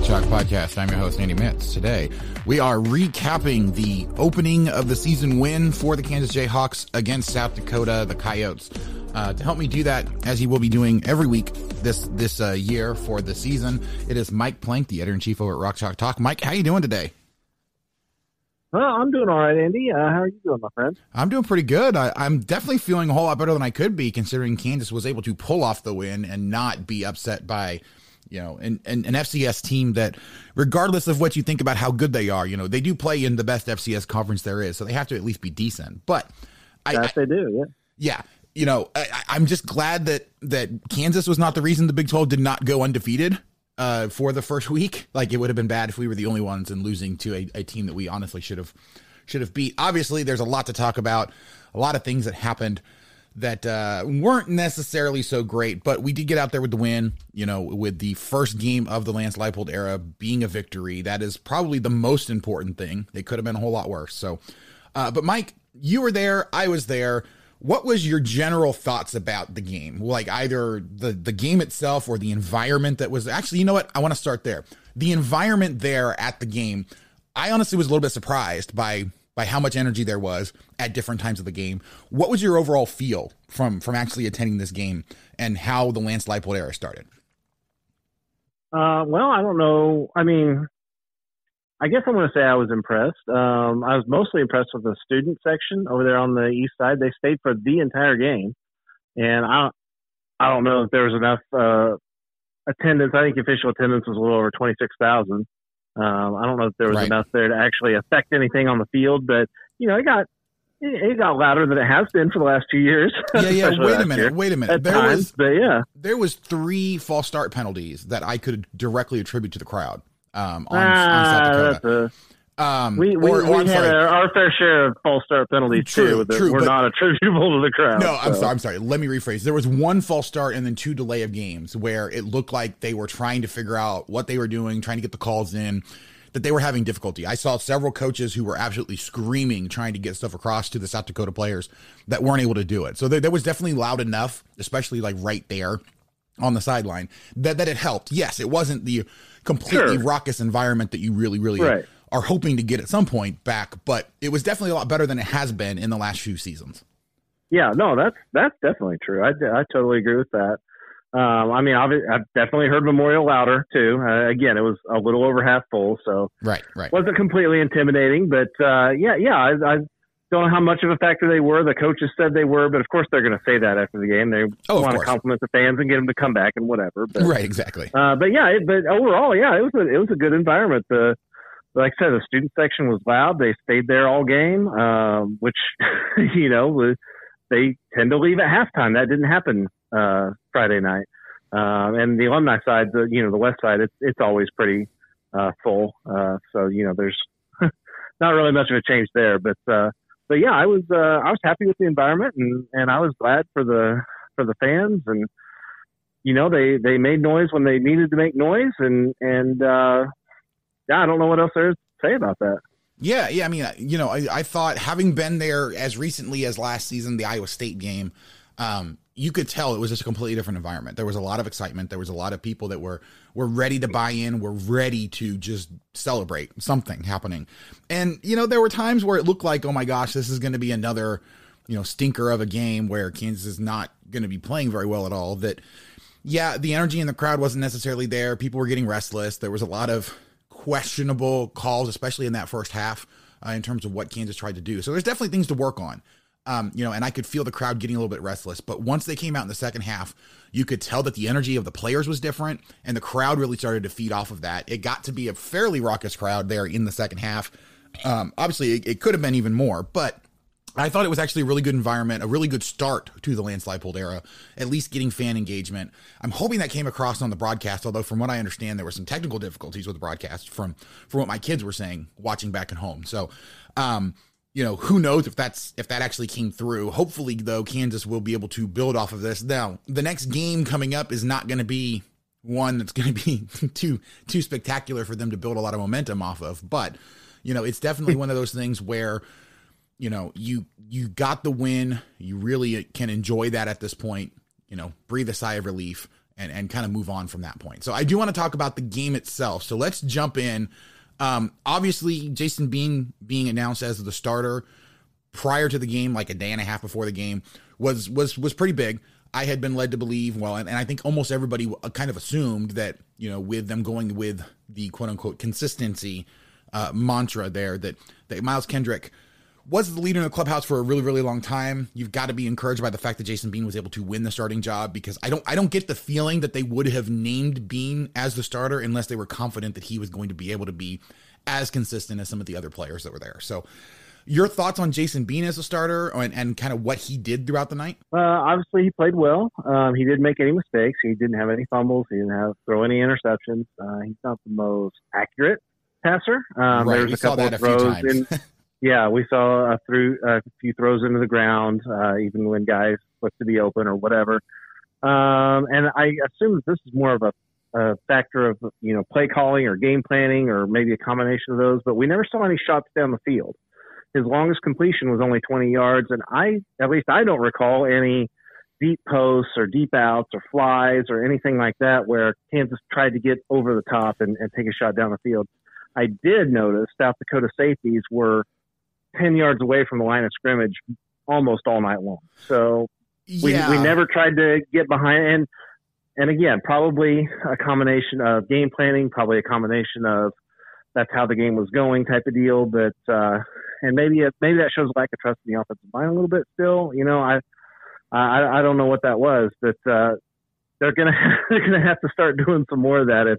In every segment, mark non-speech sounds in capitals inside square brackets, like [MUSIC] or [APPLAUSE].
Welcome back Rock Chalk Podcast. I'm your host, Andy Mitts. Today, we are recapping the opening of the season win for the Kansas Jayhawks against South Dakota, the Coyotes. Uh, to help me do that, as he will be doing every week this this uh, year for the season, it is Mike Plank, the editor in chief over at Rock Chalk Talk. Mike, how are you doing today? Well, I'm doing all right, Andy. Uh, how are you doing, my friend? I'm doing pretty good. I, I'm definitely feeling a whole lot better than I could be, considering Kansas was able to pull off the win and not be upset by you know, an, an, an, FCS team that, regardless of what you think about how good they are, you know, they do play in the best FCS conference there is, so they have to at least be decent. But I, yes, they do. Yeah, yeah. You know, I, I'm just glad that that Kansas was not the reason the Big 12 did not go undefeated uh, for the first week. Like it would have been bad if we were the only ones and losing to a, a team that we honestly should have should have beat. Obviously, there's a lot to talk about, a lot of things that happened that uh, weren't necessarily so great, but we did get out there with the win. You know, with the first game of the Lance Leipold era being a victory, that is probably the most important thing. They could have been a whole lot worse. So, uh, but Mike, you were there, I was there. What was your general thoughts about the game? Like either the the game itself or the environment that was actually, you know what? I want to start there. The environment there at the game, I honestly was a little bit surprised by by how much energy there was at different times of the game. What was your overall feel from from actually attending this game and how the Lance Leipold era started? Uh, well, I don't know. I mean, I guess I'm going to say I was impressed. Um, I was mostly impressed with the student section over there on the east side. They stayed for the entire game, and I I don't know if there was enough uh, attendance. I think official attendance was a little over twenty six thousand. Um, I don't know if there was Right. enough there to actually affect anything on the field, but you know, it got it got louder than it has been for the last two years. [LAUGHS] Yeah, yeah. Wait a minute. year Wait a minute. At There times, was but yeah, there was three false start penalties that I could directly attribute to the crowd um, on, on Ah, South that's Dakota. Um, we we, or- or we had our, fair share of false start penalties True, too true, were but- not attributable to the crowd. No, I'm sorry. I'm sorry. Let me rephrase. There was one false start and then two delay of games where it looked like they were trying to figure out what they were doing, trying to get the calls in, that they were having difficulty. I saw several coaches who were absolutely screaming, trying to get stuff across to the South Dakota players that weren't able to do it. So there, there was definitely loud enough, especially like right there on the sideline, that, that it helped. Yes, it wasn't the completely Sure. raucous environment that you really, really Right. Are hoping to get at some point back, but it was definitely a lot better than it has been in the last few seasons. Yeah, no, that's that's definitely true. I, I totally agree with that. Um, I mean, I've, I've definitely heard Memorial louder too. Uh, again, it was a little over half full, so Right, right. wasn't completely intimidating. But uh, yeah, yeah, I, I don't know how much of a factor they were. The coaches said they were, but of course they're going to say that after the game. They Oh, want to compliment the fans and get them to come back and whatever. But, Right, exactly. Uh, but yeah, it, but overall, yeah, it was a, it was a good environment. The like I said, the student section was loud. They stayed there all game, um, which [LAUGHS] you know they tend to leave at halftime. That didn't happen uh, Friday night. Um, and the alumni side, the you know the west side, it's it's always pretty uh, full. Uh, so you know there's [LAUGHS] not really much of a change there. But uh, but yeah, I was uh, I was happy with the environment, and and I was glad for the for the fans, and you know they they made noise when they needed to make noise, and and uh, yeah, I don't know what else there is to say about that. Yeah, yeah. I mean, you know, I, I thought having been there as recently as last season, the Iowa State game, um, you could tell it was just a completely different environment. There was a lot of excitement. There was a lot of people that were were ready to buy in, were ready to just celebrate something happening. And you know, there were times where it looked like, oh my gosh, this is going to be another, you know, stinker of a game where Kansas is not going to be playing very well at all. That yeah, the energy in the crowd wasn't necessarily there. People were getting restless. There was a lot of questionable calls, especially in that first half, uh, in terms of what Kansas tried to do. So there's definitely things to work on. Um, you know, and I could feel the crowd getting a little bit restless. But once they came out in the second half, you could tell that the energy of the players was different, and the crowd really started to feed off of that. It got to be a fairly raucous crowd there in the second half. Um, obviously, it, it could have been even more, but I thought it was actually a really good environment, a really good start to the landslide Leipold era, at least getting fan engagement. I'm hoping that came across on the broadcast, although from what I understand, there were some technical difficulties with the broadcast from from what my kids were saying watching back at home. So, um, you know, who knows if that's if that actually came through. Hopefully, though, Kansas will be able to build off of this. Now, the next game coming up is not going to be one that's going to be [LAUGHS] too too spectacular for them to build a lot of momentum off of, but you know, it's definitely one of those things where you know, you you got the win. You really can enjoy that at this point. You know, breathe a sigh of relief and and kind of move on from that point. So I do want to talk about the game itself. So let's jump in. Um, obviously, Jason Bean being announced as the starter prior to the game, like a day and a half before the game, was was was pretty big. I had been led to believe, well, and, and I think almost everybody kind of assumed that you know, with them going with the quote unquote consistency uh, mantra there, that that Miles Kendrick was the leader in the clubhouse for a really really long time. You've got to be encouraged by the fact that Jason Bean was able to win the starting job because I don't I don't get the feeling that they would have named Bean as the starter unless they were confident that he was going to be able to be as consistent as some of the other players that were there. So your thoughts on Jason Bean as a starter and, and kind of what he did throughout the night? Uh, obviously, he played well. Um, he didn't make any mistakes. He didn't have any fumbles. He didn't have throw any interceptions. Uh, he's not the most accurate passer. Um, right, there's we a saw couple that of a few throws times. in, [LAUGHS] yeah, we saw a, through, a few throws into the ground, uh, even when guys looked to be open or whatever. Um, and I assume that this is more of a, a factor of you know play calling or game planning or maybe a combination of those. But we never saw any shots down the field. His longest completion was only 20 yards, and I at least I don't recall any deep posts or deep outs or flies or anything like that where Kansas tried to get over the top and, and take a shot down the field. I did notice South Dakota safeties were 10 yards away from the line of scrimmage almost all night long. So we, Yeah. we never tried to get behind and and again, probably a combination of game planning, probably a combination of that's how the game was going type of deal. But uh, and maybe it, maybe that shows a lack of trust in the offensive line a little bit. Still, you know, I I, I don't know what that was, but uh, they're gonna [LAUGHS] they're gonna have to start doing some more of that if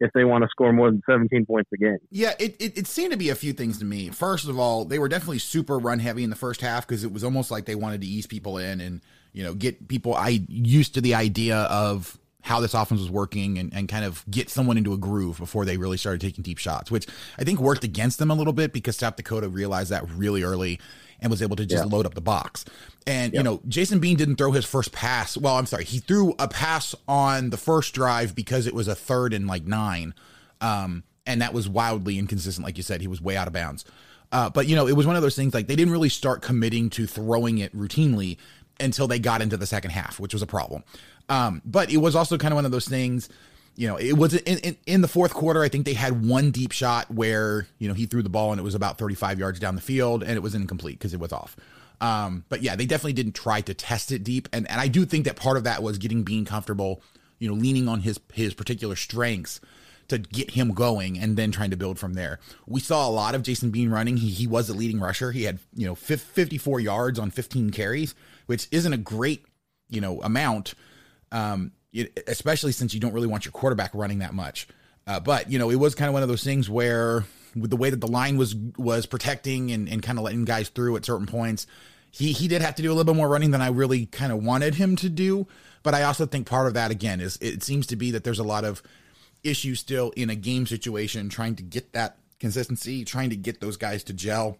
if they want to score more than 17 points a game. Yeah, it, it, it seemed to be a few things to me. First of all, they were definitely super run heavy in the first half because it was almost like they wanted to ease people in and you know get people I used to the idea of how this offense was working and, and kind of get someone into a groove before they really started taking deep shots, which I think worked against them a little bit because South Dakota realized that really early and was able to just Yeah. load up the box. And you know, Jason Bean didn't throw his first pass. Well, I'm sorry, he threw a pass on the first drive because it was a third and like nine. Um, and that was wildly inconsistent. Like you said, he was way out of bounds. Uh, but you know, it was one of those things like they didn't really start committing to throwing it routinely until they got into the second half, which was a problem. Um, but it was also kind of one of those things, you know, it was in, in, in the fourth quarter. I think they had one deep shot where, you know, he threw the ball and it was about 35 yards down the field and it was incomplete because it was off. Um, but yeah, they definitely didn't try to test it deep. And, and I do think that part of that was getting Bean comfortable, you know, leaning on his, his particular strengths to get him going and then trying to build from there. We saw a lot of Jason Bean running. He, he was the leading rusher. He had, you know, 54 yards on 15 carries, which isn't a great, you know, amount. Um, it, especially since you don't really want your quarterback running that much. Uh, but you know, it was kind of one of those things where with the way that the line was was protecting and, and kind of letting guys through at certain points, he he did have to do a little bit more running than I really kind of wanted him to do. But I also think part of that again is it seems to be that there's a lot of issues still in a game situation trying to get that consistency, trying to get those guys to gel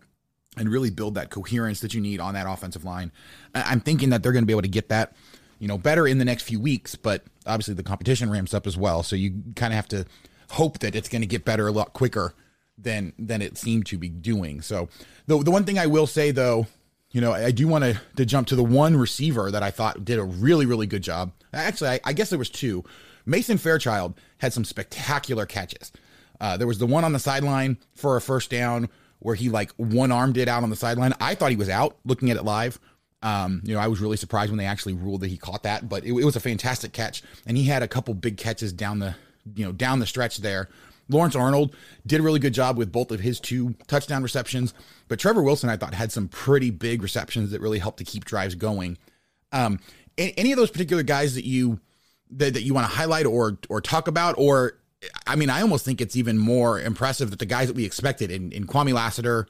and really build that coherence that you need on that offensive line. I'm thinking that they're going to be able to get that, you know, better in the next few weeks, but obviously the competition ramps up as well. So you kind of have to hope that it's going to get better a lot quicker than than it seemed to be doing. So the the one thing I will say though, you know, I do want to to jump to the one receiver that I thought did a really really good job. Actually, I, I guess there was two. Mason Fairchild had some spectacular catches. Uh, there was the one on the sideline for a first down where he like one armed it out on the sideline. I thought he was out looking at it live. Um, you know, I was really surprised when they actually ruled that he caught that, but it, it was a fantastic catch. And he had a couple big catches down the, you know, down the stretch there. Lawrence Arnold did a really good job with both of his two touchdown receptions, but Trevor Wilson, I thought, had some pretty big receptions that really helped to keep drives going. Um, any of those particular guys that you that, that you want to highlight or or talk about, or I mean, I almost think it's even more impressive that the guys that we expected in, in Kwamie Lassiter,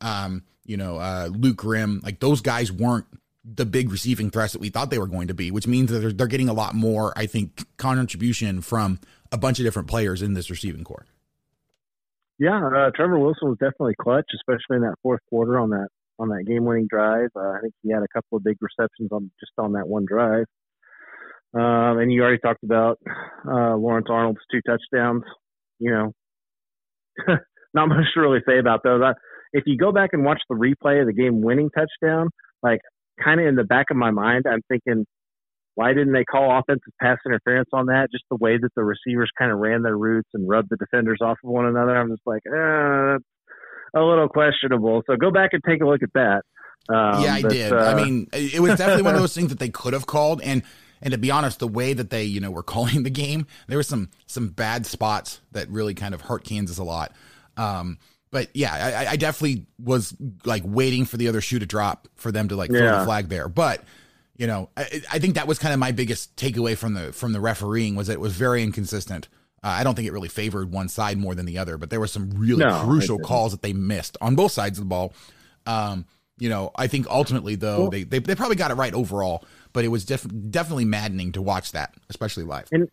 um, you know, uh, Luke Grimm, like those guys weren't the big receiving threats that we thought they were going to be, which means that they're, they're getting a lot more, I think, contribution from a bunch of different players in this receiving corps. Yeah, uh, Trevor Wilson was definitely clutch, especially in that fourth quarter on that on that game winning drive. Uh, I think he had a couple of big receptions on just on that one drive. Um, and you already talked about uh, Lawrence Arnold's two touchdowns. You know, [LAUGHS] not much to really say about those. I, if you go back and watch the replay of the game-winning touchdown, like kind of in the back of my mind, I'm thinking, why didn't they call offensive pass interference on that? Just the way that the receivers kind of ran their routes and rubbed the defenders off of one another. I'm just like, eh, a little questionable. So go back and take a look at that. Um, yeah, I but, did. Uh, I mean, it was definitely one of [LAUGHS] those things that they could have called, and and to be honest, the way that they, you know, were calling the game, there were some some bad spots that really kind of hurt Kansas a lot. Um, but yeah, I, I, definitely was like waiting for the other shoe to drop for them to like throw the flag there. But you know, I, I, think that was kind of my biggest takeaway from the from the refereeing was that it was very inconsistent. Uh, I don't think it really favored one side more than the other, but there were some really no, crucial calls that they missed on both sides of the ball. Um, you know, I think ultimately though well, they, they they probably got it right overall but it was def- definitely maddening to watch that, especially live. And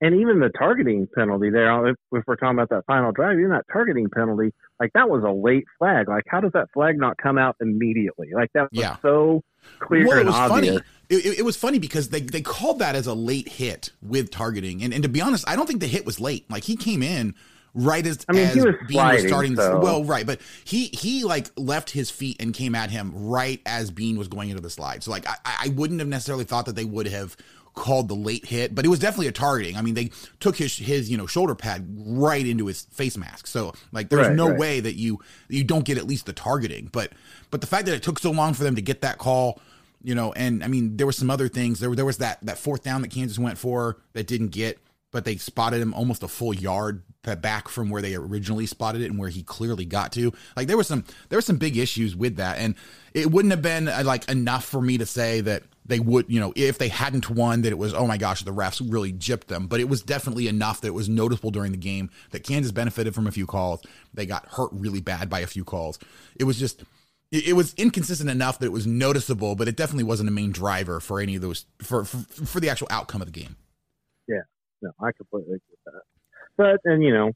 and even the targeting penalty there, if, if we're talking about that final drive, even that targeting penalty, like that was a late flag. Like, how does that flag not come out immediately? Like that was yeah. so clear well, it was obvious. Funny. It, it, was funny because they, they called that as a late hit with targeting, and and to be honest, I don't think the hit was late. Like he came in right as I mean, as he was Bean sliding, was starting. So. Well, right, but he he like left his feet and came at him right as Bean was going into the slide. So like I, I wouldn't have necessarily thought that they would have called the late hit, but it was definitely a targeting. I mean, they took his his you know shoulder pad right into his face mask. So like there's right, no right. way that you you don't get at least the targeting. But but the fact that it took so long for them to get that call, you know, and I mean there were some other things. There there was that that fourth down that Kansas went for that didn't get but they spotted him almost a full yard back from where they originally spotted it and where he clearly got to. Like there was some there were some big issues with that, and it wouldn't have been uh, like enough for me to say that they would, you know, if they hadn't won, that it was oh my gosh, the refs really gypped them. But it was definitely enough that it was noticeable during the game that Kansas benefited from a few calls. They got hurt really bad by a few calls. It was just it was inconsistent enough that it was noticeable, but it definitely wasn't a main driver for any of those for for, for the actual outcome of the game. Yeah, no, I completely agree with that. But and you know,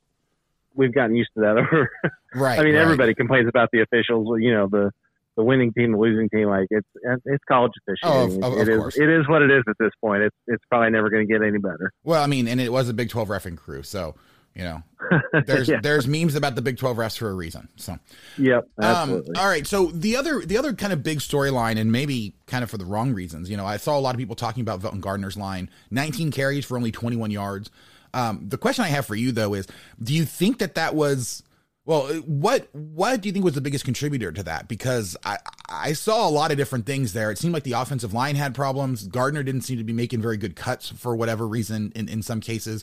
we've gotten used to that over. [LAUGHS] right. I mean, right. everybody complains about the officials. You know, the the winning team, the losing team. Like it's it's college officiating. Oh, of, of, it is it is what it is at this point. It's it's probably never going to get any better. Well, I mean, and it was a Big Twelve refing crew, so you know, [LAUGHS] there's yeah. there's memes about the Big Twelve refs for a reason. So, yep, um, absolutely. Um, all right, so the other the other kind of big storyline, and maybe kind of for the wrong reasons. You know, I saw a lot of people talking about Velton Gardner's line, 19 carries for only 21 yards. Um, the question I have for you though is, do you think that that was well, what what do you think was the biggest contributor to that? Because I I saw a lot of different things there. It seemed like the offensive line had problems. Gardner didn't seem to be making very good cuts for whatever reason in, in some cases.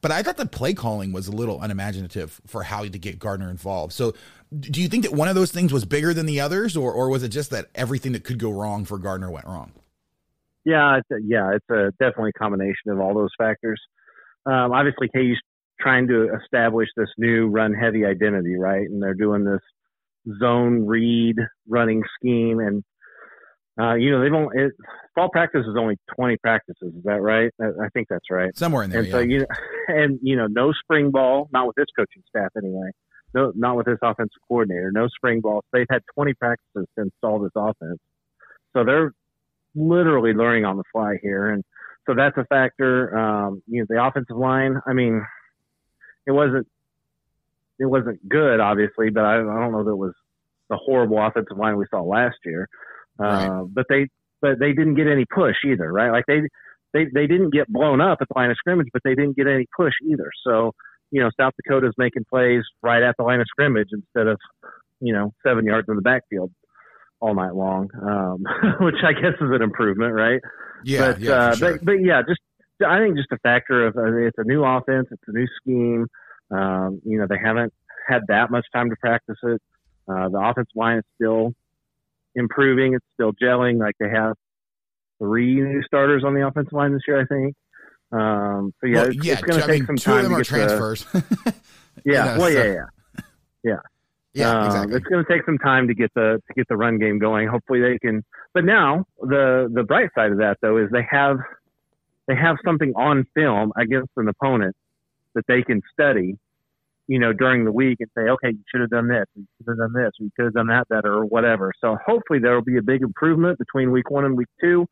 But I thought the play calling was a little unimaginative for how to get Gardner involved. So do you think that one of those things was bigger than the others, or or was it just that everything that could go wrong for Gardner went wrong? Yeah, it's a, yeah, it's a definitely a combination of all those factors. Um, obviously, KU's trying to establish this new run heavy identity, right? And they're doing this zone read running scheme, and Uh, you know, they've only it, fall practice is only 20 practices. Is that right? I, I think that's right. Somewhere in there. And yeah. so you know, [LAUGHS] and you know, no spring ball, not with this coaching staff anyway. No, not with this offensive coordinator. No spring ball. They've had 20 practices to install this offense, so they're literally learning on the fly here, and so that's a factor. Um, you know, the offensive line. I mean, it wasn't it wasn't good, obviously, but I, I don't know that it was the horrible offensive line we saw last year. Uh, Right. But they but they didn't get any push either, right? Like they they they didn't get blown up at the line of scrimmage, but they didn't get any push either. So you know, South Dakota's making plays right at the line of scrimmage instead of you know seven yards in the backfield all night long, um, [LAUGHS] which I guess is an improvement, right? yeah, but yeah, uh, sure. but but yeah, just I think just a factor of uh, it's a new offense, it's a new scheme. Um, you know, they haven't had that much time to practice it. Uh, the offensive line is still improving; it's still gelling. Like they have three new starters on the offensive line this year, I think. Um, so yeah, Well, it's, yeah, it's going to take mean, some two of time them to are get the- transfers. [LAUGHS] yeah, know, well, so- yeah, yeah. yeah, Um, exactly. It's going to take some time to get the to get the run game going. Hopefully they can. But now the the bright side of that though is they have they have something on film against an opponent that they can study. You know, during the week and say, okay, you should have done this, you should have done this, you could have done that better, or whatever. So hopefully there will be a big improvement between week one and week two.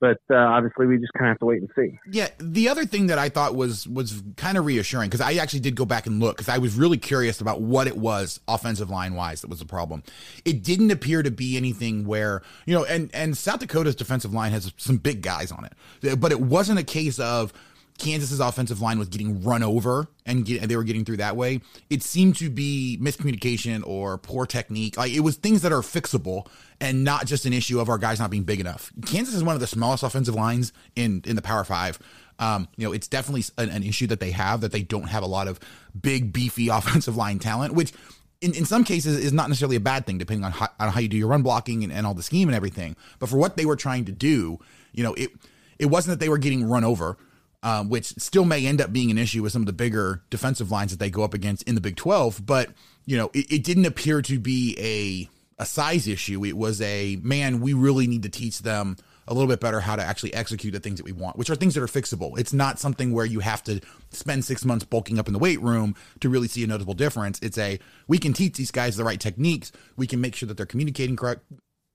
But uh, obviously, we just kind of have to wait and see. Yeah, the other thing that I thought was was kind of reassuring because I actually did go back and look because I was really curious about what it was offensive line wise that was the problem. It didn't appear to be anything where you know, and and South Dakota's defensive line has some big guys on it, but it wasn't a case of Kansas's offensive line was getting run over and, get, they were getting through that way. It seemed to be miscommunication or poor technique. Like it was things that are fixable and not just an issue of our guys not being big enough. Kansas is one of the smallest offensive lines in in the Power Five. Um, you know, it's definitely an, an issue that they have that they don't have a lot of big beefy [LAUGHS] offensive line talent, which in, in some cases is not necessarily a bad thing depending on how, on how you do your run blocking and, and all the scheme and everything. But for what they were trying to do, you know, it it wasn't that they were getting run over um, which still may end up being an issue with some of the bigger defensive lines that they go up against in the Big 12. But, you know, it, it didn't appear to be a, a size issue. It was a, man, we really need to teach them a little bit better how to actually execute the things that we want, which are things that are fixable. It's not something where you have to spend six months bulking up in the weight room to really see a notable difference. It's a, we can teach these guys the right techniques. We can make sure that they're communicating correct,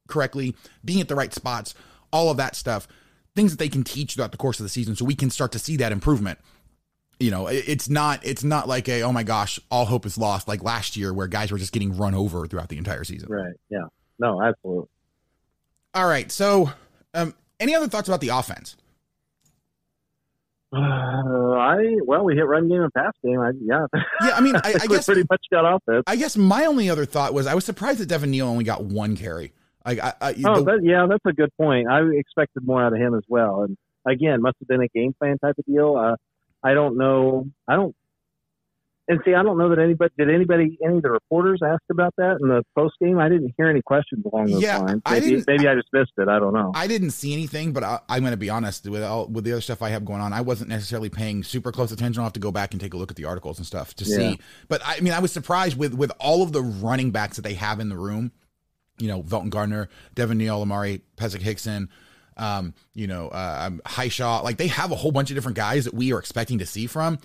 correctly, being at the right spots, all of that stuff things that they can teach throughout the course of the season so we can start to see that improvement you know it's not it's not like a oh my gosh all hope is lost like last year where guys were just getting run over throughout the entire season Right. Yeah. No, absolutely. all right so um any other thoughts about the offense Uh, I well, we hit run game and pass game. I, yeah. yeah i mean [LAUGHS] i, I guess pretty much got off this. i guess my only other thought was i was surprised that devin neal only got one carry like i, I Oh, the- that, yeah, that's a good point. I expected more out of him as well. And again, must have been a game plan type of deal. Uh, I don't know. I don't. And see, I don't know that anybody did. Anybody, any of the reporters ask about that in the post game? I didn't hear any questions along those Yeah, lines. I Maybe, didn't- maybe I just missed it. I don't know. I didn't see anything, but I, I'm going to be honest with all with the other stuff I have going on. I wasn't necessarily paying super close attention. I'll have to go back and take a look at the articles and stuff to Yeah. see. But I mean, I was surprised with with all of the running backs that they have in the room. You know, Velton Gardner, Devin Neal, Amari Pesek Hickson, um, you know, uh, um, Hishaw. Like they have a whole bunch of different guys that we are expecting to see from.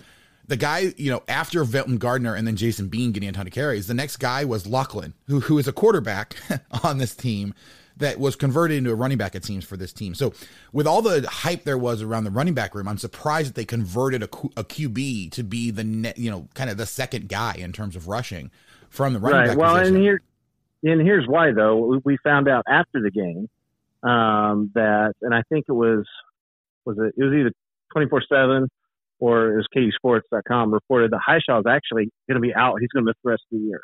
The guy, you know, after Velton Gardner and then Jason Bean getting a ton of carries, the next guy was Locklin, who who is a quarterback [LAUGHS] on this team that was converted into a running back, it seems, for this team. So, with all the hype there was around the running back room, I'm surprised that they converted a, Q- a QB to be the net, you know, kind of the second guy in terms of rushing from the running right. back Well, position. and here, and here's why though. We- found out after the game um, that, and I think it was was it it was either twenty four seven or it was KUsports.com reported that Hishaw is actually going to be out. He's going to miss the rest of the year.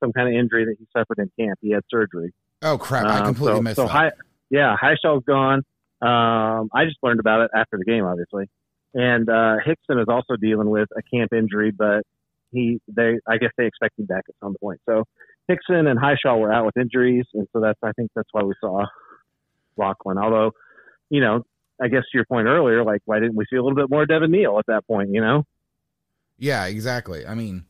Some kind of injury that he suffered in camp. He had surgery. oh crap! I Um, completely so, missed so that. High, yeah, Hishaw's gone. Um, I just learned about it after the game, obviously. And uh, Hickson is also dealing with a camp injury, but he they I guess they expect him back at some point. So Hickson and Hishaw were out with injuries, and so that's I think that's why we saw Locklin. Although, you know, I guess to your point earlier, like why didn't we see a little bit more Devin Neal at that point? You know, Yeah, exactly. I mean,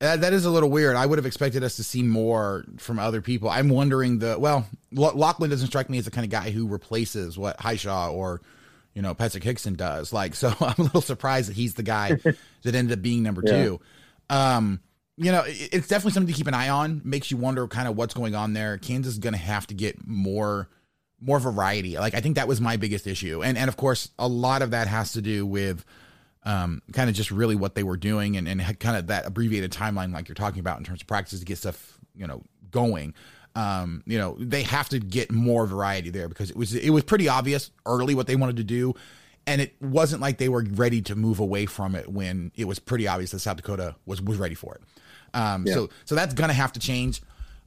That, that is a little weird. I would have expected us to see more from other people. I'm wondering the well, Locklin doesn't strike me as the kind of guy who replaces what Hishaw or you know Patrick Hickson does. Like, [LAUGHS] so I'm a little surprised that he's the guy [LAUGHS] that ended up being number yeah. two. Um, you know, it's definitely something to keep an eye on. Makes you wonder kind of what's going on there. Kansas is going to have to get more more variety. Like, I think that was my biggest issue, and and of course, a lot of that has to do with um, kind of just really what they were doing and, and kind of that abbreviated timeline like you're talking about in terms of practices to get stuff you know going um, you know they have to get more variety there because it was it was pretty obvious early what they wanted to do and it wasn't like they were ready to move away from it when it was pretty obvious that South Dakota was was ready for it um, yeah. so so that's gonna have to change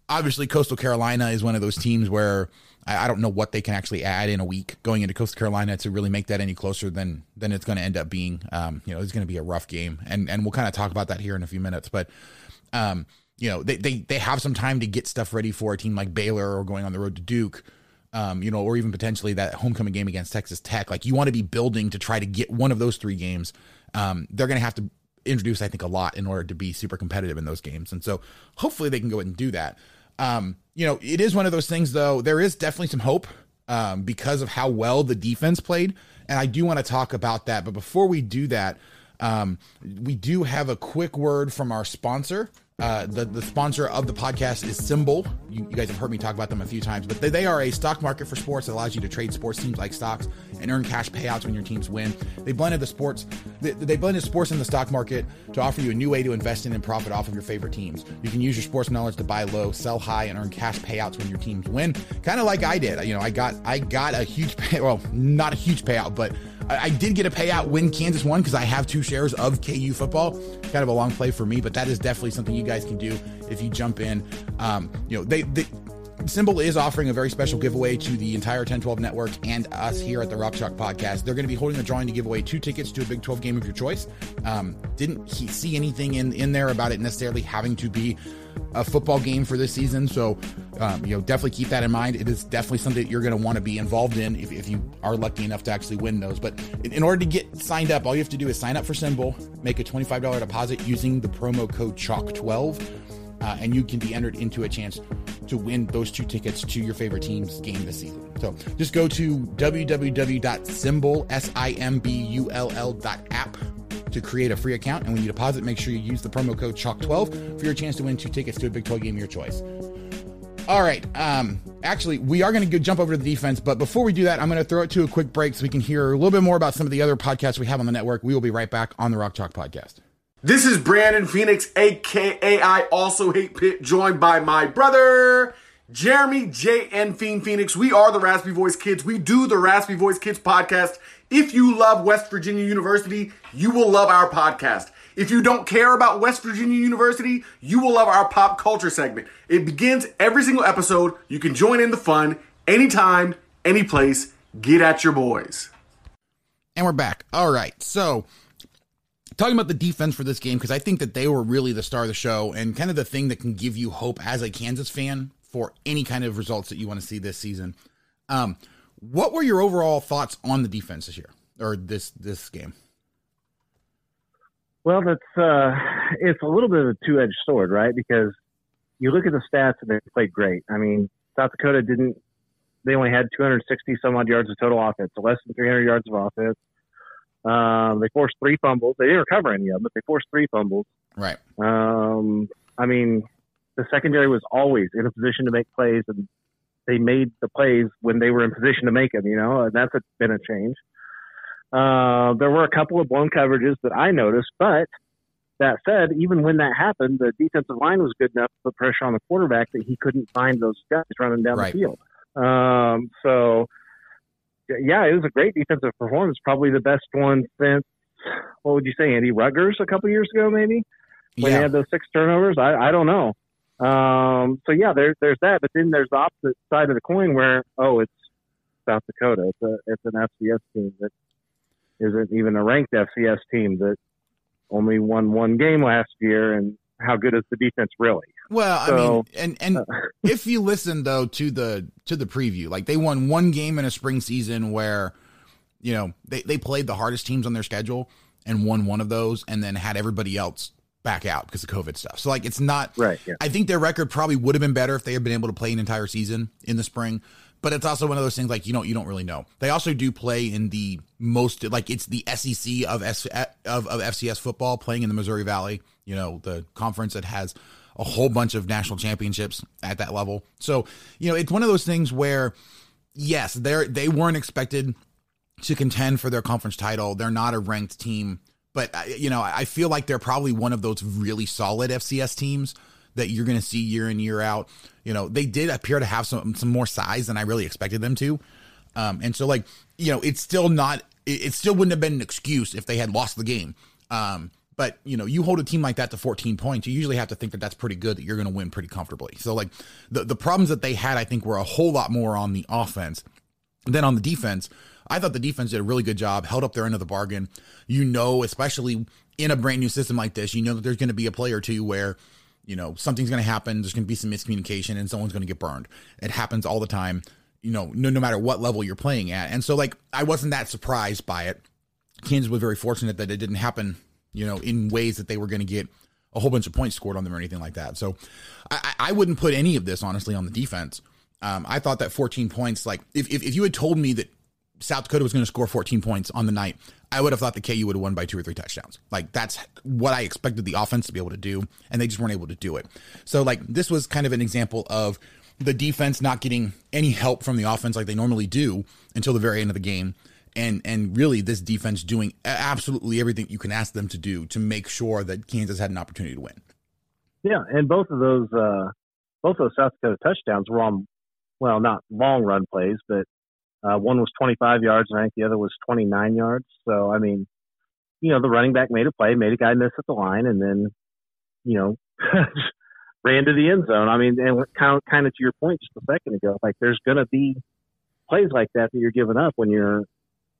obviously Coastal Carolina is one of those teams where I, I, don't know what they can actually add in a week going into Coastal Carolina to really make that any closer than than it's going to end up being. Um, you know, it's going to be a rough game, and and we'll kind of talk about that here in a few minutes. But um, you know, they they they have some time to get stuff ready for a team like Baylor or going on the road to Duke. Um, you know, or even potentially that homecoming game against Texas Tech. Like you want to be building to try to get one of those three games. Um, they're going to have to introduce, I think, a lot in order to be super competitive in those games. And so hopefully they can go and do that. Um, you know, it is one of those things, though. There is definitely some hope um, because of how well the defense played. And I do want to talk about that. But before we do that, um, we do have a quick word from our sponsor. Uh, the, the sponsor of the podcast is SimBull. You, you, guys have heard me talk about them a few times, but they, they, are a stock market for sports that allows you to trade sports teams like stocks and earn cash payouts when your teams win. They blended the sports, they, they blended sports in the stock market to offer you a new way to invest in and profit off of your favorite teams. You can use your sports knowledge to buy low, sell high, and earn cash payouts when your teams win. Kind of like I did. You know, I got I got a huge pay, well, not a huge payout, but I, did get a payout when Kansas won because I have two shares of KU football. Kind of a long play for me, but that is definitely something you guys can do if you jump in. Um, you know, they, they SimBull is offering a very special giveaway to the entire Ten12 network and us here at the Rock Chalk podcast. They're going to be holding a drawing to give away two tickets to a Big 12 game of your choice. Um, didn't see anything in, in there about it necessarily having to be a football game for this season. So, um, you know, definitely keep that in mind. It is definitely something that you're going to want to be involved in if, if you are lucky enough to actually win those. But in, in, order to get signed up, all you have to do is sign up for SimBull, make a $25 deposit using the promo code CHALK12 uh, and you can be entered into a chance to win those two tickets to your favorite team's game this season. So just go to www.simbull.app to create a free account. And when you deposit, make sure you use the promo code CHALK12 for your chance to win two tickets to a Big 12 game of your choice. All right. Um, actually, we are going to jump over to the defense, but before we do that, I'm going to throw it to a quick break so we can hear a little bit more about some of the other podcasts we have on the network. We will be right back on the Rock Chalk podcast. This is Brandon Phoenix, aka I also hate Pitt, joined by my brother Jeremy J. N. Fiend Phoenix. We are the Raspy Voice Kids. We do the Raspy Voice Kids podcast. If you love West Virginia University, you will love our podcast. If you don't care about West Virginia University, you will love our pop culture segment. It begins every single episode. You can join in the fun anytime, any place. Get at your boys. And we're back. All right. So talking about the defense for this game because I think that they were really the star of the show and kind of the thing that can give you hope as a Kansas fan for any kind of results that you want to see this season. Um, what were your overall thoughts on the defense this year or this this game? Well, that's uh, it's a little bit of a two edged sword, right? Because you look at the stats and they played great. I mean, South Dakota didn't. They only had 260 some odd yards of total offense, so less than 300 yards of offense. Um, they forced three fumbles. They didn't recover any of them, but they forced three fumbles. Right. Um, I mean, the secondary was always in a position to make plays, and they made the plays when they were in position to make them. You know, and that's a, been a change. Uh, there were a couple of blown coverages that I noticed, but that said, even when that happened, the defensive line was good enough to put pressure on the quarterback that he couldn't find those guys running down right. the field. Um, so yeah, it was a great defensive performance. Probably the best one since what would you say, Andy Rutgers a couple years ago, maybe when yeah. they had those six turnovers. I, I don't know. Um, so yeah, there's there's that, but then there's the opposite side of the coin where oh, it's South Dakota. It's a it's an FCS team that isn't even a ranked FCS team that only won one game last year, and how good is the defense really? Well, so, I mean, and and uh, [LAUGHS] if you listen though to the to the preview, like they won one game in a spring season where, you know, they they played the hardest teams on their schedule and won one of those, and then had everybody else back out because of COVID stuff. So like it's not right. Yeah. I think their record probably would have been better if they had been able to play an entire season in the spring. But it's also one of those things like you know you don't really know. They also do play in the most like it's the SEC of S, of, of FCS football playing in the Missouri Valley. You know the conference that has a whole bunch of national championships at that level. So you know it's one of those things where yes they they weren't expected to contend for their conference title. They're not a ranked team but uh, you know, I feel like they're probably one of those really solid FCS teams that you're going to see year in year out. You know, they did appear to have some some more size than I really expected them to. Um, and so like, you know, it's still not it, it, still wouldn't have been an excuse if they had lost the game. Um, but you know, you hold a team like that to 14 points, you usually have to think that that's pretty good that you're going to win pretty comfortably. So like the the problems that they had I think were a whole lot more on the offense than on the defense. I thought the defense did a really good job, held up their end of the bargain. You know, especially in a brand new system like this, you know that there's going to be a play or two where, you know, something's going to happen. There's going to be some miscommunication and someone's going to get burned. It happens all the time, you know, no, no matter what level you're playing at. And so, like, I wasn't that surprised by it. Kansas was very fortunate that it didn't happen, you know, in ways that they were going to get a whole bunch of points scored on them or anything like that. So I, I wouldn't put any of this, honestly, on the defense. Um, I thought that 14 points, like, if, if, if you had told me that South Dakota was going to score 14 points on the night, I would have thought the KU would have won by two or three touchdowns. Like that's what I expected the offense to be able to do, and they just weren't able to do it. So like this was kind of an example of the defense not getting any help from the offense like they normally do until the very end of the game. And and really this defense doing absolutely everything you can ask them to do to make sure that Kansas had an opportunity to win. Yeah, and both of those uh both of those South Dakota touchdowns were on well, not long run plays, but uh, one was 25 yards, and I think the other was 29 yards. So, I mean, you know, the running back made a play, made a guy miss at the line, and then, you know, [LAUGHS] ran to the end zone. I mean, and kind of, kind of to your point just a second ago, like there's going to be plays like that that you're giving up when you're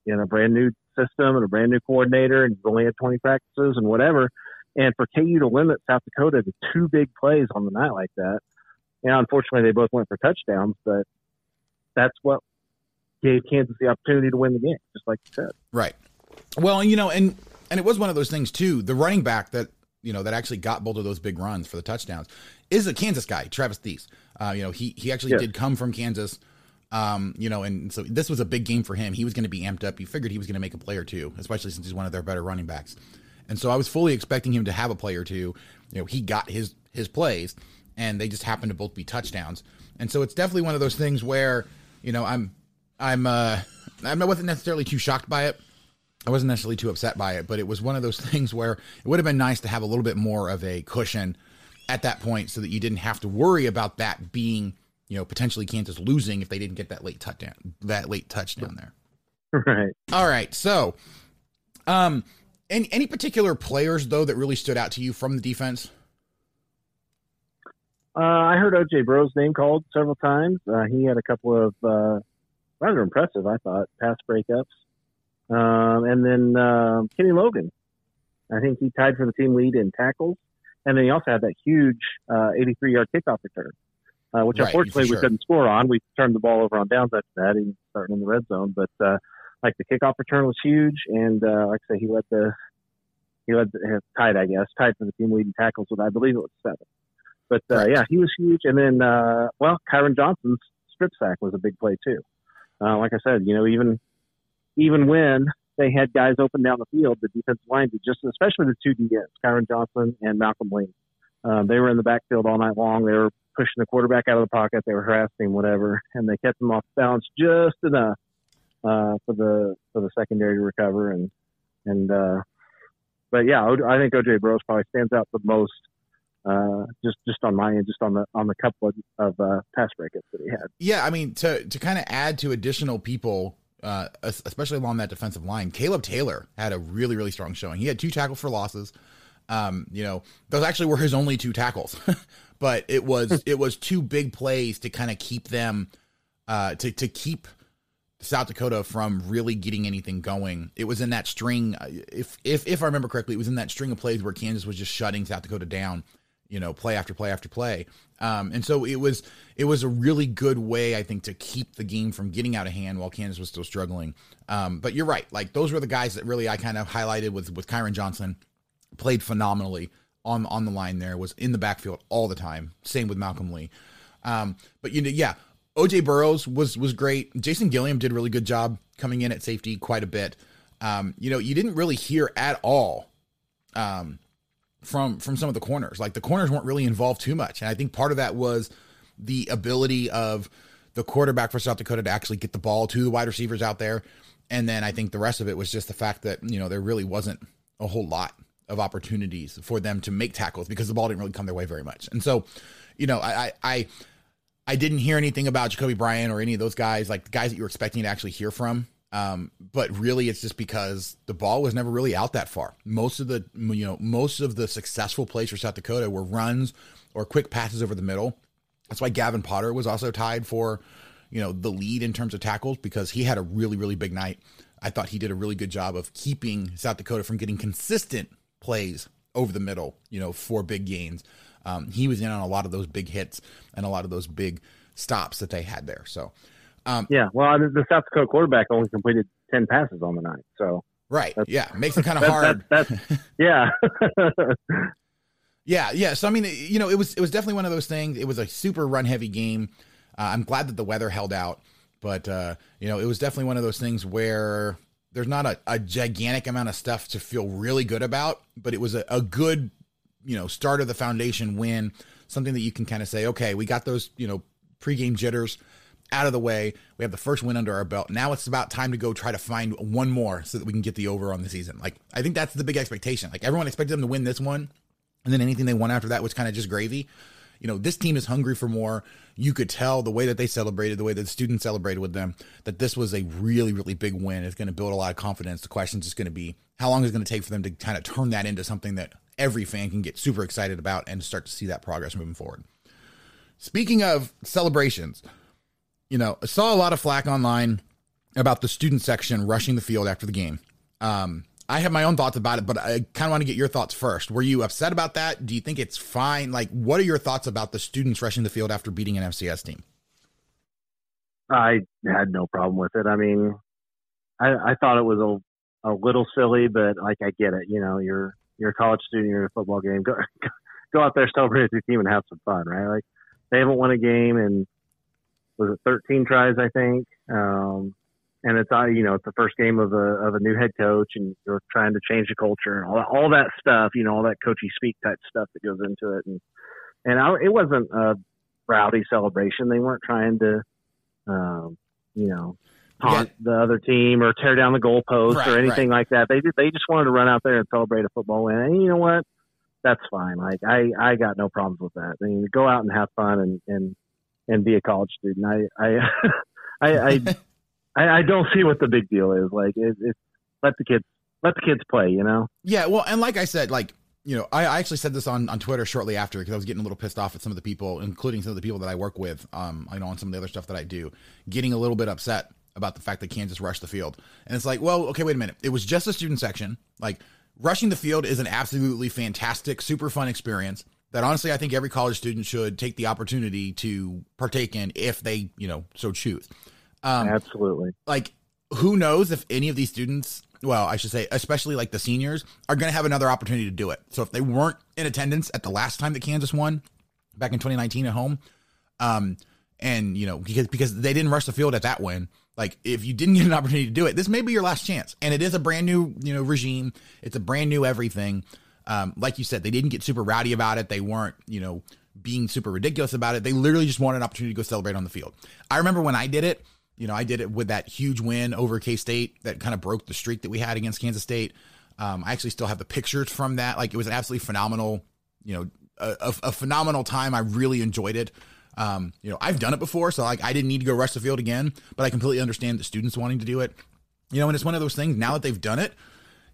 in a brand new system and a brand new coordinator, and you've only had 20 practices and whatever. And for KU to limit South Dakota to two big plays on the night like that, and unfortunately they both went for touchdowns, but that's what gave Kansas the opportunity to win the game, just like you said. Right. Well, you know, and and it was one of those things too. The running back that you know that actually got both of those big runs for the touchdowns is a Kansas guy, Travis Theis. Uh, you know, he he actually yes. did come from Kansas. Um, you know, and so this was a big game for him. He was going to be amped up. You figured he was going to make a play or two, especially since he's one of their better running backs. And so I was fully expecting him to have a play or two. You know, he got his his plays, and they just happened to both be touchdowns. And so it's definitely one of those things where, you know, I'm I'm uh I wasn't necessarily too shocked by it. I wasn't necessarily too upset by it, but it was one of those [LAUGHS] things where it would have been nice to have a little bit more of a cushion at that point so that you didn't have to worry about that being, you know, potentially Kansas losing if they didn't get that late touchdown that late touchdown there. [LAUGHS] Right. All right. So um any any particular players though that really stood out to you from the defense? Uh, I heard OJ Burroughs' name called several times. Uh, he had a couple of uh, rather impressive, I thought, pass breakups. Um, and then uh, Kenny Logan, I think he tied for the team lead in tackles, and then he also had that huge 83-yard uh, kickoff return, uh, which right, unfortunately sure. we couldn't score on. We turned the ball over on downs after that, even starting in the red zone. But uh, like the kickoff return was huge, and like I say, he led the he led the, tied, I guess, tied for the team lead in tackles with I believe it was seven. But right. yeah, he was huge, and then uh well, Kyron Johnson's strip sack was a big play too uh, like I said, you know, even even when they had guys open down the field, the defensive line did just, especially the two DNs, Kyron Johnson and Malcolm Lee. Um, they were in the backfield all night long. They were pushing the quarterback out of the pocket. They were harassing whatever, and they kept him off balance just enough uh, for the for the secondary to recover. And and uh, but yeah, I think OJ Burroughs probably stands out the most uh, just just on my end, just on the on the couple of, of uh, pass breakups that he had. Yeah, I mean to to kind of add to additional people, uh, especially along that defensive line, Caleb Taylor had a really really strong showing. He had two tackles for losses. Um, you know, those actually were his only two tackles, [LAUGHS] but it was [LAUGHS] it was two big plays to kind of keep them uh, to to keep South Dakota from really getting anything going. It was in that string, uh, if if if I remember correctly, it was in that string of plays where Kansas was just shutting South Dakota down you know, play after play after play. Um, and so it was it was a really good way, I think, to keep the game from getting out of hand while Kansas was still struggling. Um, but you're right, like those were the guys that really I kind of highlighted with with Kyron Johnson, played phenomenally on on the line there, was in the backfield all the time. Same with Malcolm Lee. Um, but you know, yeah, OJ Burroughs was was great. Jason Gilliam did a really good job coming in at safety quite a bit. Um, you know, you didn't really hear at all um, from from some of the corners. Like the corners weren't really involved too much, and I think part of that was the ability of the quarterback for South Dakota to actually get the ball to the wide receivers out there. And then I think the rest of it was just the fact that, you know, there really wasn't a whole lot of opportunities for them to make tackles because the ball didn't really come their way very much. And so, you know, I I I didn't hear anything about Jacobee Bryant or any of those guys, like the guys that you were expecting to actually hear from. Um, but really it's just because the ball was never really out that far. Most of the you know, most of the successful plays for South Dakota were runs or quick passes over the middle. That's why Gavin Potter was also tied for, you know, the lead in terms of tackles because he had a really, really big night. I thought he did a really good job of keeping South Dakota from getting consistent plays over the middle, you know, for big gains. Um, he was in on a lot of those big hits and a lot of those big stops that they had there. So, um, yeah, well, the South Dakota quarterback only completed 10 passes on the night. So, right. Yeah. Makes it kind of [LAUGHS] hard. That's, [LAUGHS] yeah. Yeah, yeah. So I mean, you know, it was it was definitely one of those things. It was a super run heavy game. Uh, I'm glad that the weather held out, but uh, you know, it was definitely one of those things where there's not a, a gigantic amount of stuff to feel really good about, but it was a, a good, you know, start of the foundation win. Something that you can kind of say, okay, we got those, you know, pregame jitters out of the way. We have the first win under our belt. Now it's about time to go try to find one more so that we can get the over on the season. Like I think that's the big expectation. Like everyone expected them to win this one and then anything they won after that was kind of just gravy. You know, this team is hungry for more. You could tell the way that they celebrated, the way that the students celebrated with them, that this was a really, really big win. It's going to build a lot of confidence. The question is just going to be how long is it going to take for them to kind of turn that into something that every fan can get super excited about and start to see that progress moving forward. Speaking of celebrations, you know, I saw a lot of flack online about the student section rushing the field after the game. Um, I have my own thoughts about it, but I kind of want to get your thoughts first. Were you upset about that? Do you think it's fine? Like, what are your thoughts about the students rushing the field after beating an FCS team? I had no problem with it. I mean, I, I thought it was a, a little silly, but like I get it. You know, you're you're a college student, you're in a football game. Go [LAUGHS] go out there, celebrate your team, and have some fun, right? Like they haven't won a game in was it 13 tries, I think. Um, and it's uh, you know it's the first game of a of a new head coach, and you're trying to change the culture and all that, all that stuff, you know, all that coachy speak type stuff that goes into it, and and I, it wasn't a rowdy celebration. They weren't trying to, um, you know, taunt yeah. the other team or tear down the goalpost right, or anything right. like that. They they just wanted to run out there and celebrate a football win, and you know what? That's fine. Like I I got no problems with that. I mean, go out and have fun and and and be a college student. I I [LAUGHS] I, [LAUGHS] I I, don't see what the big deal is. Like, it, it's let the kids let the kids play. You know? Yeah. Well, and like I said, like you know, I, I actually said this on, on Twitter shortly after because I was getting a little pissed off at some of the people, including some of the people that I work with. Um, I know on some of the other stuff that I do, getting a little bit upset about the fact that Kansas rushed the field. And it's like, well, okay, wait a minute. It was just a student section. Like rushing the field is an absolutely fantastic, super fun experience that honestly I think every college student should take the opportunity to partake in if they, you know, so choose. Um, Absolutely. Like, who knows if any of these students, well, I should say, especially like the seniors, are going to have another opportunity to do it. So if they weren't in attendance at the last time that Kansas won back in 2019 at home, um, and you know because because they didn't rush the field at that win. Like if you didn't get an opportunity to do it, this may be your last chance. And it is a brand new you know regime. It's a brand new everything. Um, like you said, they didn't get super rowdy about it. They weren't you know being super ridiculous about it. They literally just wanted an opportunity to go celebrate on the field. I remember when I did it you know, I did it with that huge win over K State that kind of broke the streak that we had against Kansas State. Um, I actually still have the pictures from that. Like it was an absolutely phenomenal, you know, a, a, phenomenal time. I really enjoyed it. Um, you know, I've done it before, so like I didn't need to go rush the field again, but I completely understand the students wanting to do it. You know, and it's one of those things now that they've done it,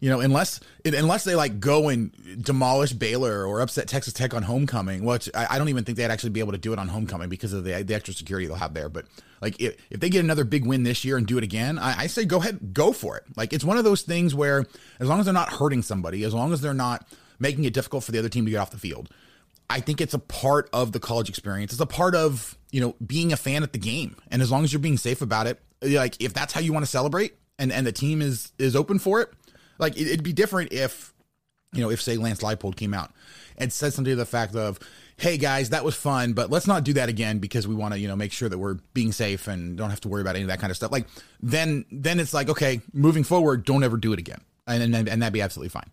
you know, unless unless they like go and demolish Baylor or upset Texas Tech on homecoming, which I, I, don't even think they'd actually be able to do it on homecoming because of the, the extra security they'll have there. But like if, if they get another big win this year and do it again, I, I say go ahead, go for it. Like it's one of those things where as long as they're not hurting somebody, as long as they're not making it difficult for the other team to get off the field, I think it's a part of the college experience. It's a part of you know being a fan at the game, and as long as you're being safe about it, like if that's how you want to celebrate and and the team is is open for it like it'd be different if you know, if say Lance Leipold came out and said something to the fact of, hey guys, that was fun, but let's not do that again because we want to, you know, make sure that we're being safe and don't have to worry about any of that kind of stuff. Like then, then it's like, okay, moving forward, don't ever do it again. And, and, and that'd be absolutely fine.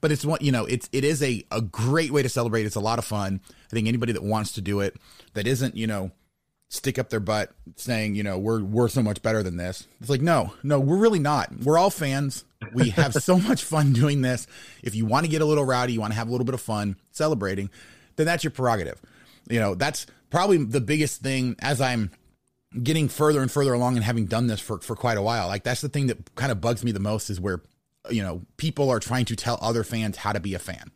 But it's what, you know, it's, it is a, a great way to celebrate. It's a lot of fun. I think anybody that wants to do it that isn't, you know, stick up their butt saying, you know, we're, we're so much better than this. It's like, no, no, we're really not. We're all fans. We have so [LAUGHS] much fun doing this. If you want to get a little rowdy, you want to have a little bit of fun celebrating, then that's your prerogative. You know, that's probably the biggest thing as I'm getting further and further along and having done this for, for quite a while. Like that's the thing that kind of bugs me the most is where, you know, people are trying to tell other fans how to be a fan.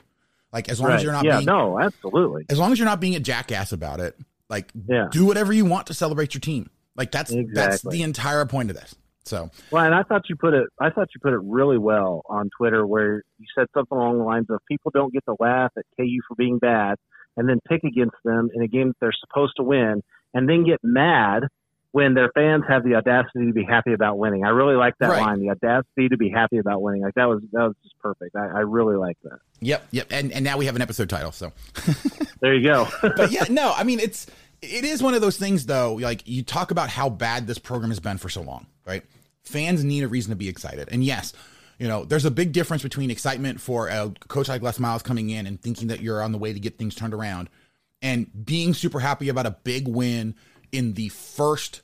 Like as long Right. as you're not Yeah, being, no, absolutely. as long as you're not being a jackass about it, like Yeah. do whatever you want to celebrate your team. Like that's that's the entire point of this. So Well, and I thought you put it. I thought you put it really well on Twitter, where you said something along the lines of people don't get to laugh at KU for being bad, and then pick against them in a game that they're supposed to win, and then get mad when their fans have the audacity to be happy about winning. I really like that Right. line, the audacity to be happy about winning. Like that was that was just perfect. I, I really like that. Yep, yep. And and now we have an episode title. So [LAUGHS] There you go. but yeah, [LAUGHS] no, I mean it's it is one of those things though. Like you talk about how bad this program has been for so long, right? Fans need a reason to be excited, and yes, you know there's a big difference between excitement for a coach like Les Miles coming in and thinking that you're on the way to get things turned around, and being super happy about a big win in the first,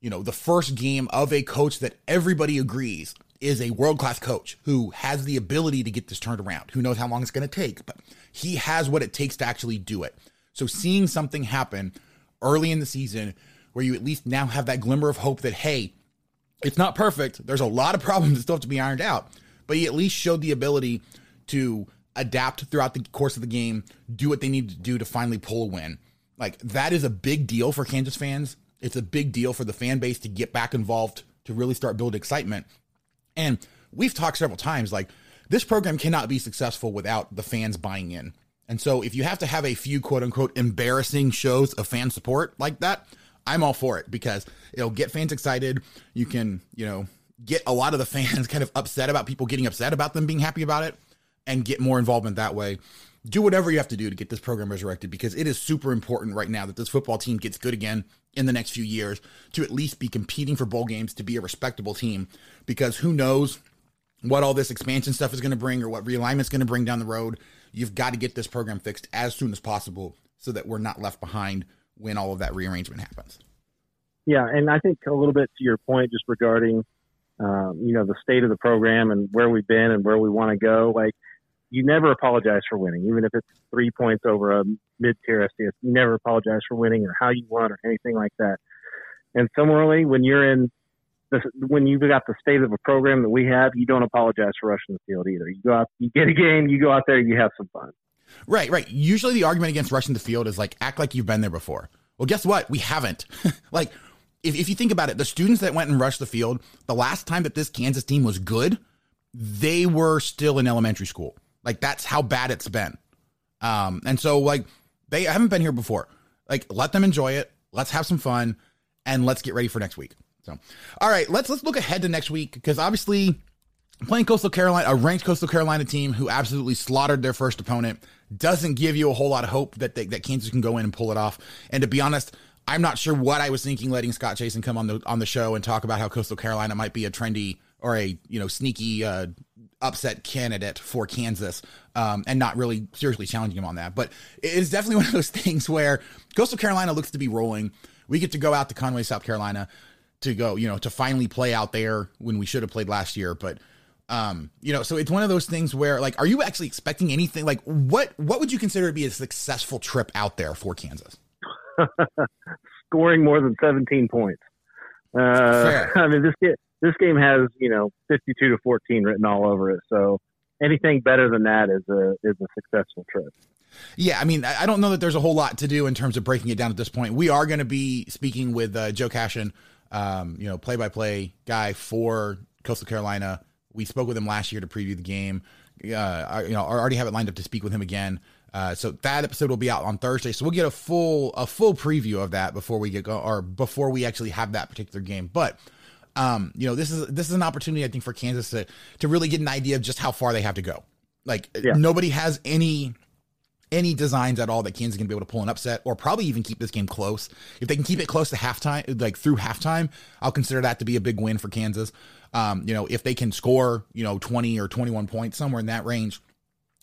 you know, the first game of a coach that everybody agrees is a world class coach who has the ability to get this turned around. Who knows how long it's going to take, but he has what it takes to actually do it. So seeing something happen early in the season where you at least now have that glimmer of hope that, hey, it's not perfect. There's a lot of problems that still have to be ironed out, but he at least showed the ability to adapt throughout the course of the game, do what they need to do to finally pull a win. Like that is a big deal for Kansas fans. It's a big deal for the fan base to get back involved, to really start building excitement. And we've talked several times like this program cannot be successful without the fans buying in. And so if you have to have a few quote unquote embarrassing shows of fan support like that, I'm all for it because it'll get fans excited. You can, you know, get a lot of the [LAUGHS] fans kind of upset about people getting upset about them being happy about it and get more involvement that way. Do whatever you have to do to get this program resurrected because it is super important right now that this football team gets good again in the next few years to at least be competing for bowl games to be a respectable team because who knows what all this expansion stuff is going to bring or what realignment is going to bring down the road. You've got to get this program fixed as soon as possible so that we're not left behind when all of that rearrangement happens. Yeah, and I think a little bit to your point, just regarding, um, you know, the state of the program and where we've been and where we want to go. Like, you never apologize for winning, even if it's three points over a mid-tier FCS. You never apologize for winning or how you won or anything like that. And similarly, when you're in the, when you've got the state of a program that we have, you don't apologize for rushing the field either. You go out, you get a game, you go out there, you have some fun. Right, right. Usually the argument against rushing the field is like, act like you've been there before. Well, guess what? We haven't. [LAUGHS] like, if, if you think about it, the students that went and rushed the field, the last time that this Kansas team was good, they were still in elementary school. Like, that's how bad it's been. Um, and so, like, they haven't been here before. Like, let them enjoy it. Let's have some fun and let's get ready for next week. So, all right, let's let's look ahead to next week because obviously playing Coastal Carolina, a ranked Coastal Carolina team who absolutely slaughtered their first opponent, doesn't give you a whole lot of hope that they, that Kansas can go in and pull it off. And to be honest, I'm not sure what I was thinking letting Scott Jason come on the on the show and talk about how Coastal Carolina might be a trendy or a you know sneaky uh, upset candidate for Kansas, um, and not really seriously challenging him on that. But it is definitely [LAUGHS] one of those things where Coastal Carolina looks to be rolling. We get to go out to Conway, South Carolina, to go you know to finally play out there when we should have played last year, but um you know so it's one of those things where like are you actually expecting anything like what what would you consider to be a successful trip out there for kansas [LAUGHS] Scoring more than 17 points. Uh. [LAUGHS] I mean, this game, this game has you know 52 to 14 written all over it. So anything better than that is a is a successful trip. yeah i mean i don't know that there's a whole lot to do in terms of breaking it down at this point we are going to be speaking with uh, joe cashin um you know play-by-play guy for coastal carolina we spoke with him last year to preview the game uh I, you know i already have it lined up to speak with him again uh, so that episode will be out on Thursday. So we'll get a full a full preview of that before we get go or before we actually have that particular game. But um, you know, this is this is an opportunity I think for Kansas to to really get an idea of just how far they have to go. Like yeah. nobody has any any designs at all that Kansas can be able to pull an upset or probably even keep this game close. If they can keep it close to halftime, like through halftime, I'll consider that to be a big win for Kansas. Um, you know, if they can score, you know, 20 or 21 points somewhere in that range,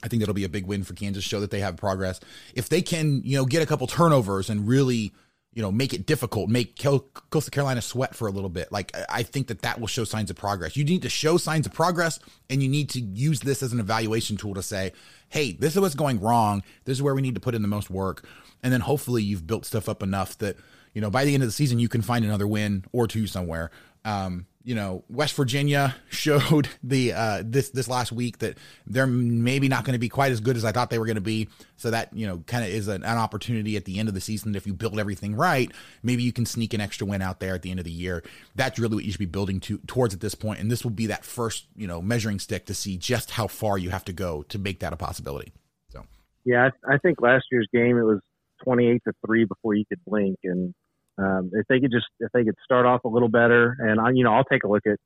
I think that'll be a big win for Kansas, show that they have progress. If they can, you know, get a couple turnovers and really, you know, make it difficult, make Coastal Carolina sweat for a little bit. Like I think that that will show signs of progress. You need to show signs of progress, and you need to use this as an evaluation tool to say, "Hey, this is what's going wrong. This is where we need to put in the most work." And then hopefully you've built stuff up enough that you know by the end of the season you can find another win or two somewhere. Um, you know, West Virginia [LAUGHS] showed the uh, this this last week that they're maybe not going to be quite as good as I thought they were going to be. So that you know, kind of is an, an, opportunity at the end of the season. If you build everything right, maybe you can sneak an extra win out there at the end of the year. That's really what you should be building to towards at this point. And this will be that first you know measuring stick to see just how far you have to go to make that a possibility. So yeah, I, I think last year's game it was twenty eight to three before you could blink, and um, if they could just if they could start off a little better, and I, you know, I'll take a look at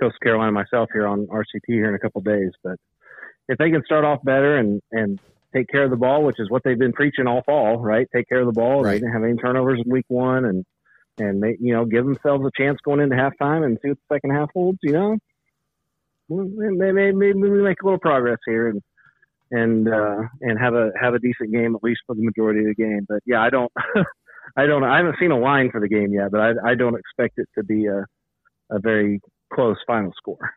Coastal Carolina myself here on RCT here in a couple days. But if they can start off better and and take care of the ball, which is what they've been preaching all fall, right? Take care of the ball. Right. They didn't have any turnovers in week one, and and they, you know give themselves a chance going into halftime and see what the second half holds. You know, maybe maybe we make a little progress here and and uh, and have a have a decent game at least for the majority of the game. But yeah, I don't [LAUGHS] I don't. I haven't seen a line for the game yet, but I, I don't expect it to be a a very close final score.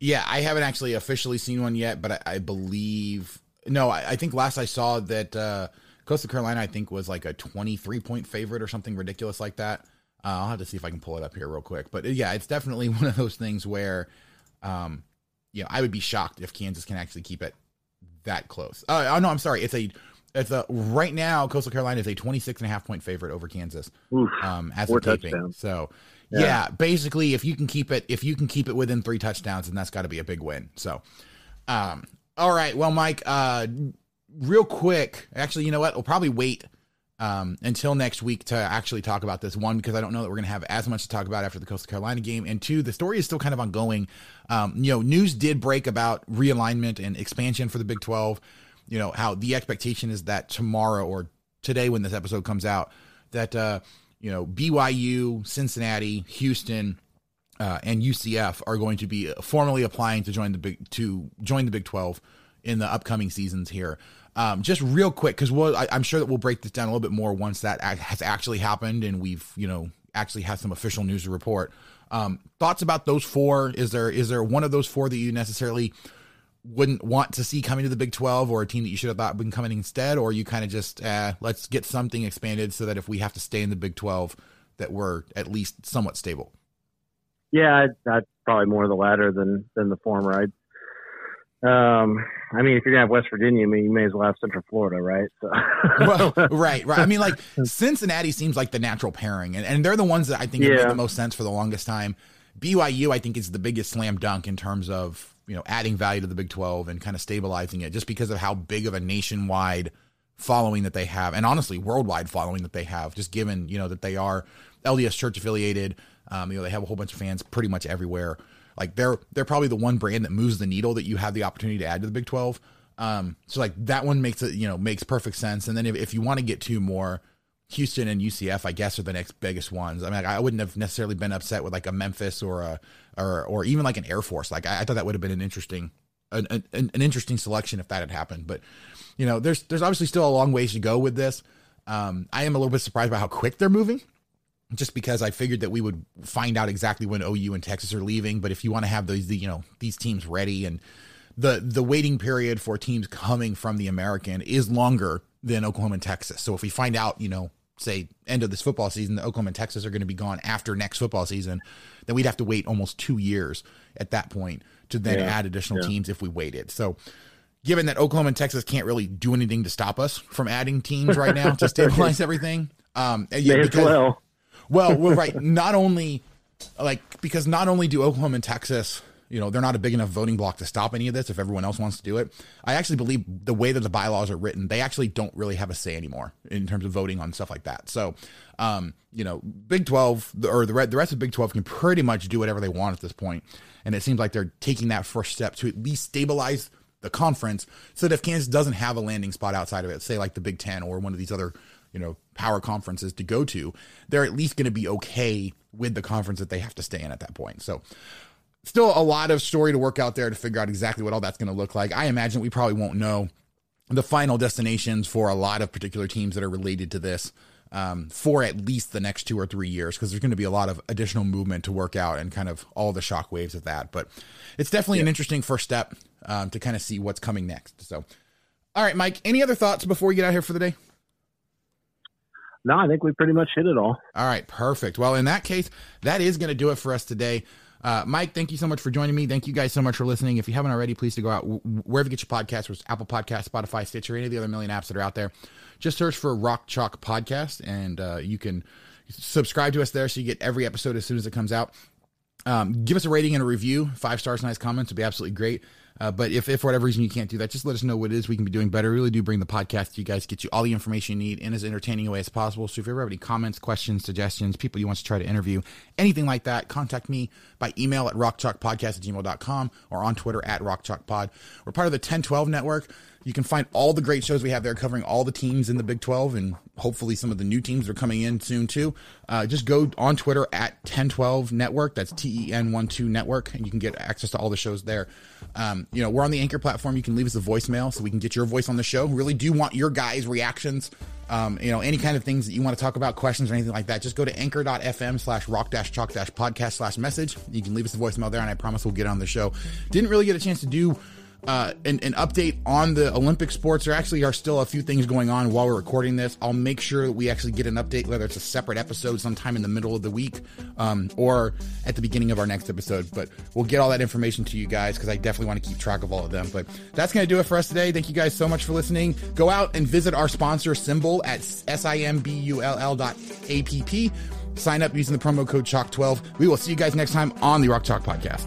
Yeah, I haven't actually officially seen one yet, but I, I believe no. I, I, think last I saw that uh, Coastal Carolina, I think was like a twenty three point favorite or something ridiculous like that. Uh, I'll have to see if I can pull it up here real quick. But yeah, it's definitely [LAUGHS] one of those things where, um, you know, I would be shocked if Kansas can actually keep it that close. Uh, oh no, I'm sorry. It's a it's a right now Coastal Carolina is a 26 and a half point favorite over Kansas. Oof, um, as taping. Touchdowns. So yeah. yeah. basically if you can keep it if you can keep it within three touchdowns, then that's got to be a big win. So, um, all right, well, Mike, uh, real quick, actually, you know what? We'll probably wait um, until next week to actually talk about this. One, because I don't know that we're going to have as much to talk about after the Coastal Carolina game, and two, the story is still kind of ongoing. Um, you know, news did break about realignment and expansion for the Big Twelve you know how the expectation is that tomorrow or today when this episode comes out that uh you know BYU, Cincinnati, Houston, uh, and UCF are going to be formally applying to join the big to join the Big Twelve in the upcoming seasons here. Um, just real quick, because we'll, I, am sure that we'll break this down a little bit more once that has actually happened and we've you know actually had some official news to report. Um, thoughts about those four? Is there is there one of those four that you necessarily wouldn't want to see coming to the Big 12 or a team that you should have thought been coming instead? Or you kind of just, uh, let's get something expanded so that if we have to stay in the Big 12, that we're at least somewhat stable? Yeah, I'd, probably more the latter than, than the former. I'd, um, I mean, if you're gonna have West Virginia, I mean, you may as well have Central Florida, right? So. [LAUGHS] well, [LAUGHS] right, right. I mean, like Cincinnati seems like the natural pairing, and, and they're the ones that I think yeah. have made the most sense for the longest time. BYU, I think, is the biggest slam dunk in terms of you know, adding value to the Big 12 and kind of stabilizing it just because of how big of a nationwide following that they have and honestly worldwide following that they have just given, you know, that they are LDS church affiliated. Um, you know, they have a whole bunch of fans pretty much everywhere. Like they're they're probably the one brand that moves the needle that you have the opportunity to add to the Big 12. Um, so like that one makes it, you know, makes perfect sense. And then if, if you want to get two more, Houston and UCF, I guess, are the next biggest ones. I mean, I wouldn't have necessarily been upset with like a Memphis or a or or even like an Air Force. Like I, I thought that would have been an interesting an, an, an, interesting selection if that had happened. But you know, there's there's obviously still a long ways to go with this. Um, I am a little bit surprised by how quick they're moving, just because I figured that we would find out exactly when OU and Texas are leaving. But if you want to have those, the, you know, these teams ready and the the waiting period for teams coming from the American is longer than Oklahoma and Texas. So if we find out, you know, say end of this football season, the Oklahoma and Texas are going to be gone after next football season, then we'd have to wait almost two years at that point to then yeah, add additional yeah. teams if we waited. So given that Oklahoma and Texas can't really do anything to stop us from adding teams right now to [LAUGHS] stabilize everything. Um, yeah, because, well. well, well, right. Not only like because not only do Oklahoma and Texas you know, they're not a big enough voting block to stop any of this if everyone else wants to do it. I actually believe the way that the bylaws are written, they actually don't really have a say anymore in terms of voting on stuff like that. So, um, you know, Big 12 or the, the rest of Big 12 can pretty much do whatever they want at this point. And it seems like they're taking that first step to at least stabilize the conference, so that if Kansas doesn't have a landing spot outside of it, say like the Big Ten or one of these other you know power conferences to go to, they're at least going to be okay with the conference that they have to stay in at that point. So still a lot of story to work out there to figure out exactly what all that's going to look like. I imagine we probably won't know the final destinations for a lot of particular teams that are related to this um, for at least the next two or three years because there's going to be a lot of additional movement to work out and kind of all the shock waves of that. But it's definitely yeah. an interesting first step um, to kind of see what's coming next. So, all right, Mike, any other thoughts before we get out here for the day? No, I think we pretty much hit it all. All right, perfect. Well, in that case, that is going to do it for us today. Uh, Mike, thank you so much for joining me. Thank you guys so much for listening. If you haven't already, please to go out wherever you get your podcasts, whether Apple Podcast, Spotify, Stitcher, any of the other million apps that are out there. Just search for Rock Chalk Podcast, and uh, you can subscribe to us there so you get every episode as soon as it comes out. Um, give us a rating and a review. Five stars, nice comments would be absolutely great. Uh, but if, if for whatever reason you can't do that, just let us know what it is we can be doing better. We really do bring the podcast to you guys, get you all the information you need in as entertaining a way as possible. So if you ever have any comments, questions, suggestions, people you want to try to interview, anything like that, contact me by email at rockchalkpodcast at gmail.com or on Twitter at rockchalkpod. We're part of the Ten12 network. You can find all the great shows we have there covering all the teams in the Big 12 and hopefully some of the new teams are coming in soon too. Uh, just go on Twitter at Ten12 Network. That's T E N 1 2 Network, and you can get access to all the shows there. Um, you know, we're on the Anchor platform. You can leave us a voicemail so we can get your voice on the show. Really do want your guys' reactions. Um, you know, any kind of things that you want to talk about, questions or anything like that, just go to anchor.fm slash rock dash chalk dash podcast slash message. You can leave us a voicemail there, and I promise we'll get on the show. Didn't really get a chance to do uh, an, an, update on the Olympic sports. There actually are still a few things going on while we're recording this. I'll make sure that we actually get an update, whether it's a separate episode sometime in the middle of the week um, or at the beginning of our next episode. But we'll get all that information to you guys because I definitely want to keep track of all of them. But that's going to do it for us today. Thank you guys so much for listening. Go out and visit our sponsor SimBull, at S-I-M-B-U-L-L dot. Sign up using the promo code CHALK12. We will see you guys next time on the Rock Chalk Podcast.